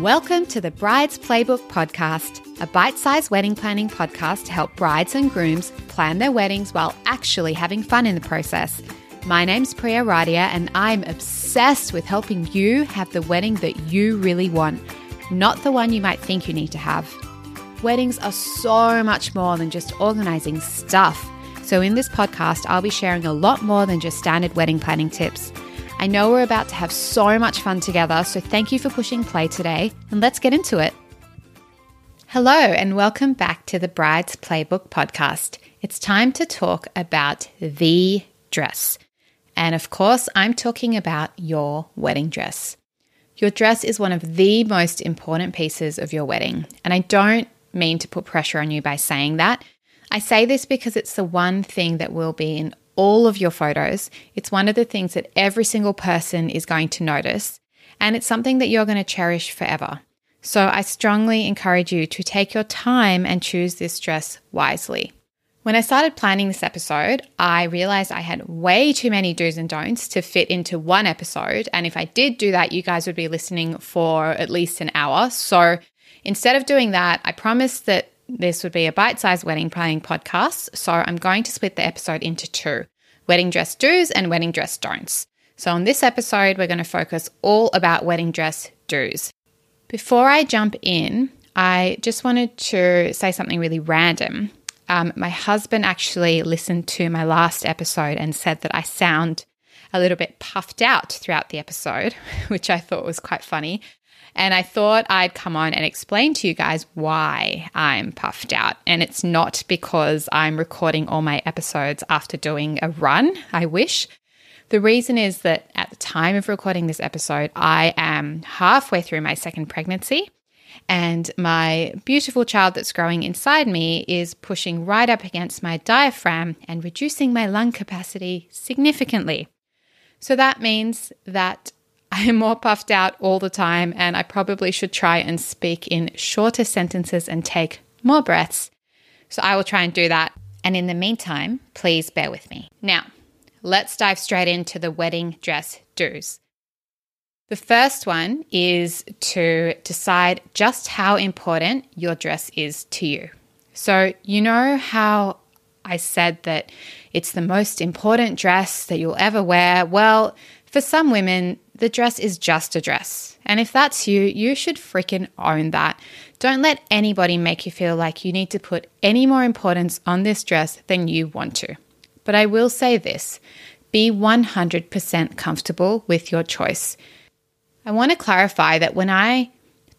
Welcome to the Bride's Playbook Podcast, a bite sized wedding planning podcast to help brides and grooms plan their weddings while actually having fun in the process. My name's Priya Radia, and I'm obsessed with helping you have the wedding that you really want, not the one you might think you need to have. Weddings are so much more than just organizing stuff. So, in this podcast, I'll be sharing a lot more than just standard wedding planning tips. I know we're about to have so much fun together, so thank you for pushing play today, and let's get into it. Hello, and welcome back to the Bride's Playbook podcast. It's time to talk about the dress. And of course, I'm talking about your wedding dress. Your dress is one of the most important pieces of your wedding. And I don't mean to put pressure on you by saying that. I say this because it's the one thing that will be in all of your photos. It's one of the things that every single person is going to notice, and it's something that you're going to cherish forever. So I strongly encourage you to take your time and choose this dress wisely. When I started planning this episode, I realized I had way too many do's and don'ts to fit into one episode. And if I did do that, you guys would be listening for at least an hour. So instead of doing that, I promised that this would be a bite sized wedding planning podcast. So I'm going to split the episode into two wedding dress do's and wedding dress don'ts. So on this episode, we're going to focus all about wedding dress do's. Before I jump in, I just wanted to say something really random. Um, my husband actually listened to my last episode and said that I sound a little bit puffed out throughout the episode, which I thought was quite funny. And I thought I'd come on and explain to you guys why I'm puffed out. And it's not because I'm recording all my episodes after doing a run, I wish. The reason is that at the time of recording this episode, I am halfway through my second pregnancy. And my beautiful child that's growing inside me is pushing right up against my diaphragm and reducing my lung capacity significantly. So that means that I am more puffed out all the time, and I probably should try and speak in shorter sentences and take more breaths. So I will try and do that. And in the meantime, please bear with me. Now, let's dive straight into the wedding dress do's. The first one is to decide just how important your dress is to you. So, you know how I said that it's the most important dress that you'll ever wear? Well, for some women, the dress is just a dress. And if that's you, you should freaking own that. Don't let anybody make you feel like you need to put any more importance on this dress than you want to. But I will say this be 100% comfortable with your choice. I want to clarify that when I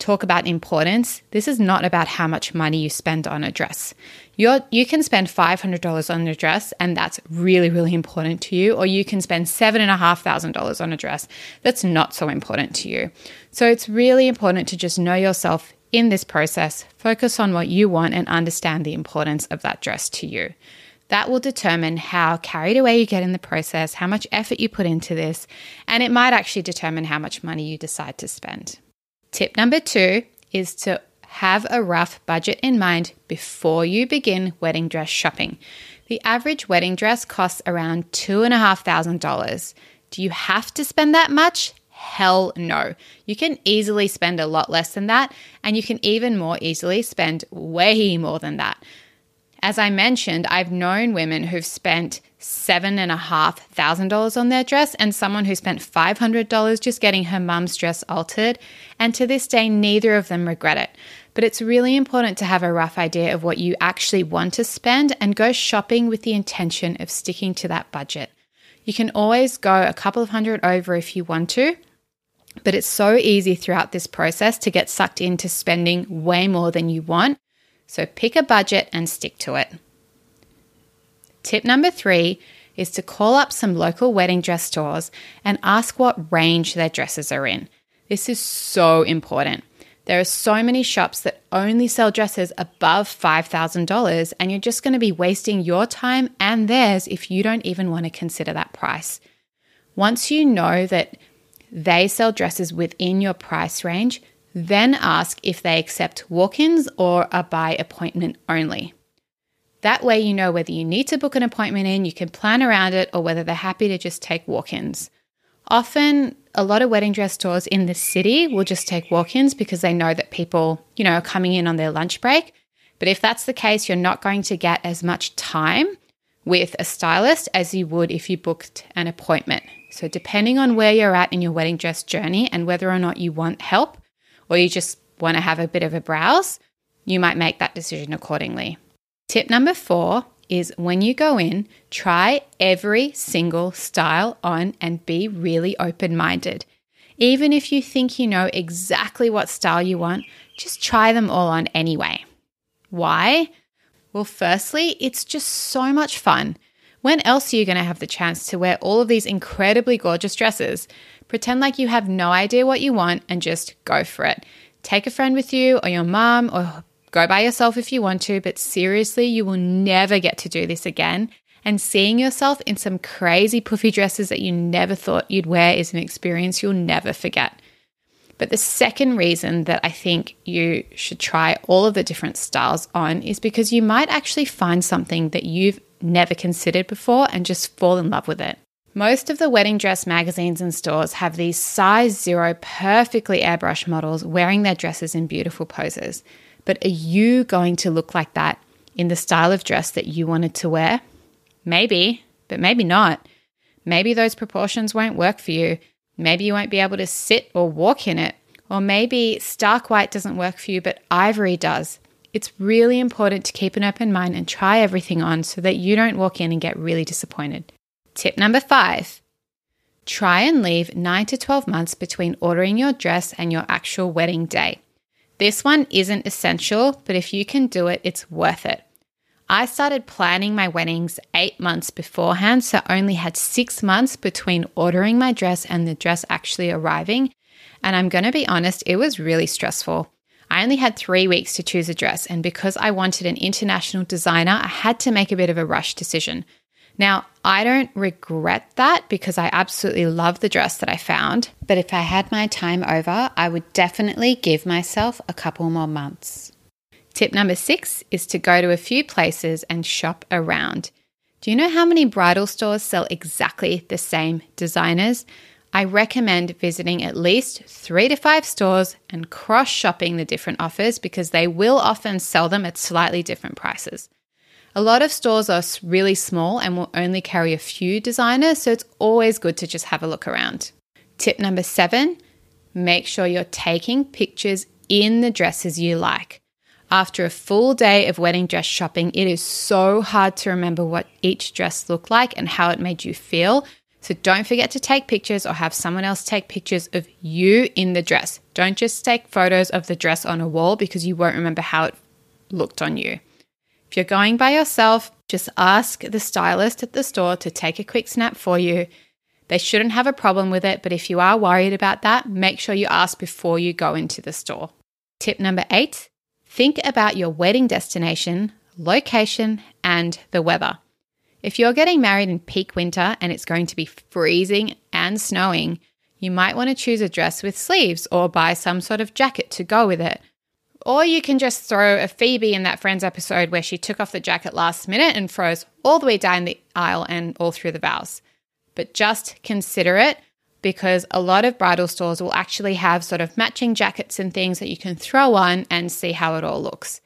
talk about importance, this is not about how much money you spend on a dress. You're, you can spend $500 on a dress and that's really, really important to you, or you can spend $7,500 on a dress that's not so important to you. So it's really important to just know yourself in this process, focus on what you want, and understand the importance of that dress to you. That will determine how carried away you get in the process, how much effort you put into this, and it might actually determine how much money you decide to spend. Tip number two is to have a rough budget in mind before you begin wedding dress shopping. The average wedding dress costs around $2,500. Do you have to spend that much? Hell no. You can easily spend a lot less than that, and you can even more easily spend way more than that. As I mentioned, I've known women who've spent seven and a half thousand dollars on their dress and someone who spent five hundred dollars just getting her mum's dress altered. And to this day, neither of them regret it. But it's really important to have a rough idea of what you actually want to spend and go shopping with the intention of sticking to that budget. You can always go a couple of hundred over if you want to, but it's so easy throughout this process to get sucked into spending way more than you want. So pick a budget and stick to it. Tip number three is to call up some local wedding dress stores and ask what range their dresses are in. This is so important. There are so many shops that only sell dresses above $5,000, and you're just going to be wasting your time and theirs if you don't even want to consider that price. Once you know that they sell dresses within your price range, then ask if they accept walk ins or are by appointment only. That way, you know whether you need to book an appointment in, you can plan around it, or whether they're happy to just take walk ins. Often, a lot of wedding dress stores in the city will just take walk ins because they know that people, you know, are coming in on their lunch break. But if that's the case, you're not going to get as much time with a stylist as you would if you booked an appointment. So, depending on where you're at in your wedding dress journey and whether or not you want help or you just want to have a bit of a browse, you might make that decision accordingly. Tip number four is when you go in, try every single style on and be really open minded. Even if you think you know exactly what style you want, just try them all on anyway. Why? Well, firstly, it's just so much fun. When else are you going to have the chance to wear all of these incredibly gorgeous dresses? Pretend like you have no idea what you want and just go for it. Take a friend with you or your mom or Go by yourself if you want to, but seriously, you will never get to do this again. And seeing yourself in some crazy puffy dresses that you never thought you'd wear is an experience you'll never forget. But the second reason that I think you should try all of the different styles on is because you might actually find something that you've never considered before and just fall in love with it. Most of the wedding dress magazines and stores have these size zero, perfectly airbrushed models wearing their dresses in beautiful poses. But are you going to look like that in the style of dress that you wanted to wear? Maybe, but maybe not. Maybe those proportions won't work for you. Maybe you won't be able to sit or walk in it. Or maybe stark white doesn't work for you, but ivory does. It's really important to keep an open mind and try everything on so that you don't walk in and get really disappointed. Tip number five try and leave 9 to 12 months between ordering your dress and your actual wedding day. This one isn't essential, but if you can do it, it's worth it. I started planning my weddings eight months beforehand, so I only had six months between ordering my dress and the dress actually arriving. And I'm going to be honest, it was really stressful. I only had three weeks to choose a dress, and because I wanted an international designer, I had to make a bit of a rush decision. Now, I don't regret that because I absolutely love the dress that I found. But if I had my time over, I would definitely give myself a couple more months. Tip number six is to go to a few places and shop around. Do you know how many bridal stores sell exactly the same designers? I recommend visiting at least three to five stores and cross shopping the different offers because they will often sell them at slightly different prices. A lot of stores are really small and will only carry a few designers, so it's always good to just have a look around. Tip number seven make sure you're taking pictures in the dresses you like. After a full day of wedding dress shopping, it is so hard to remember what each dress looked like and how it made you feel. So don't forget to take pictures or have someone else take pictures of you in the dress. Don't just take photos of the dress on a wall because you won't remember how it looked on you. If you're going by yourself, just ask the stylist at the store to take a quick snap for you. They shouldn't have a problem with it, but if you are worried about that, make sure you ask before you go into the store. Tip number eight think about your wedding destination, location, and the weather. If you're getting married in peak winter and it's going to be freezing and snowing, you might want to choose a dress with sleeves or buy some sort of jacket to go with it. Or you can just throw a Phoebe in that Friends episode where she took off the jacket last minute and froze all the way down the aisle and all through the vows. But just consider it because a lot of bridal stores will actually have sort of matching jackets and things that you can throw on and see how it all looks.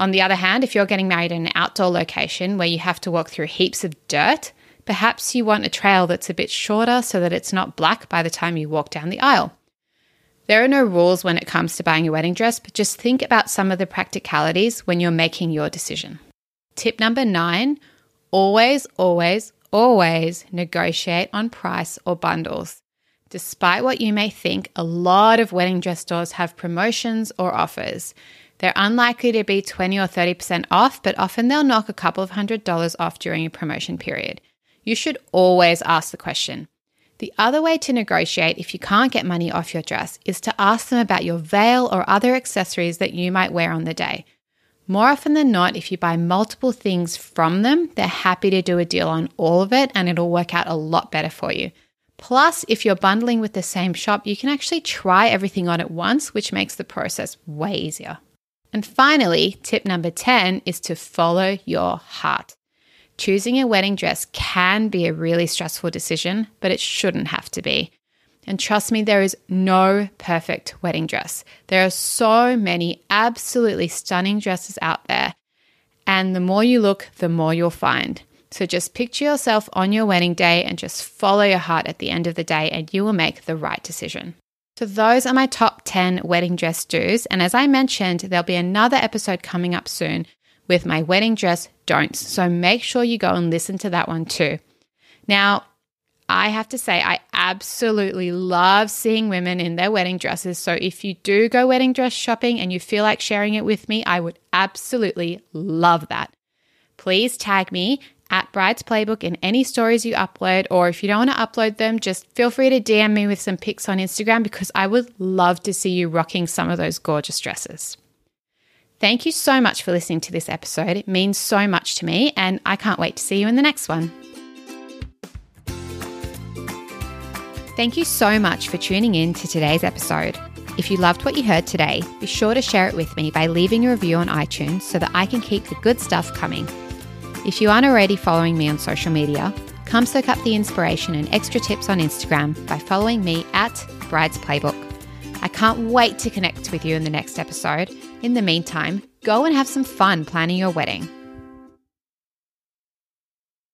On the other hand, if you're getting married in an outdoor location where you have to walk through heaps of dirt, perhaps you want a trail that's a bit shorter so that it's not black by the time you walk down the aisle. There are no rules when it comes to buying a wedding dress, but just think about some of the practicalities when you're making your decision. Tip number nine always, always, always negotiate on price or bundles. Despite what you may think, a lot of wedding dress stores have promotions or offers. They're unlikely to be 20 or 30% off, but often they'll knock a couple of hundred dollars off during a promotion period. You should always ask the question the other way to negotiate if you can't get money off your dress is to ask them about your veil or other accessories that you might wear on the day. More often than not, if you buy multiple things from them, they're happy to do a deal on all of it and it'll work out a lot better for you. Plus, if you're bundling with the same shop, you can actually try everything on at once, which makes the process way easier. And finally, tip number 10 is to follow your heart. Choosing a wedding dress can be a really stressful decision, but it shouldn't have to be. And trust me, there is no perfect wedding dress. There are so many absolutely stunning dresses out there. And the more you look, the more you'll find. So just picture yourself on your wedding day and just follow your heart at the end of the day, and you will make the right decision. So, those are my top 10 wedding dress do's. And as I mentioned, there'll be another episode coming up soon with my wedding dress don'ts. So, make sure you go and listen to that one too. Now, I have to say, I absolutely love seeing women in their wedding dresses. So, if you do go wedding dress shopping and you feel like sharing it with me, I would absolutely love that. Please tag me at Bride's Playbook in any stories you upload, or if you don't want to upload them, just feel free to DM me with some pics on Instagram because I would love to see you rocking some of those gorgeous dresses. Thank you so much for listening to this episode. It means so much to me, and I can't wait to see you in the next one. Thank you so much for tuning in to today's episode. If you loved what you heard today, be sure to share it with me by leaving a review on iTunes so that I can keep the good stuff coming. If you aren't already following me on social media, come soak up the inspiration and extra tips on Instagram by following me at Bride's Playbook. I can't wait to connect with you in the next episode. In the meantime, go and have some fun planning your wedding.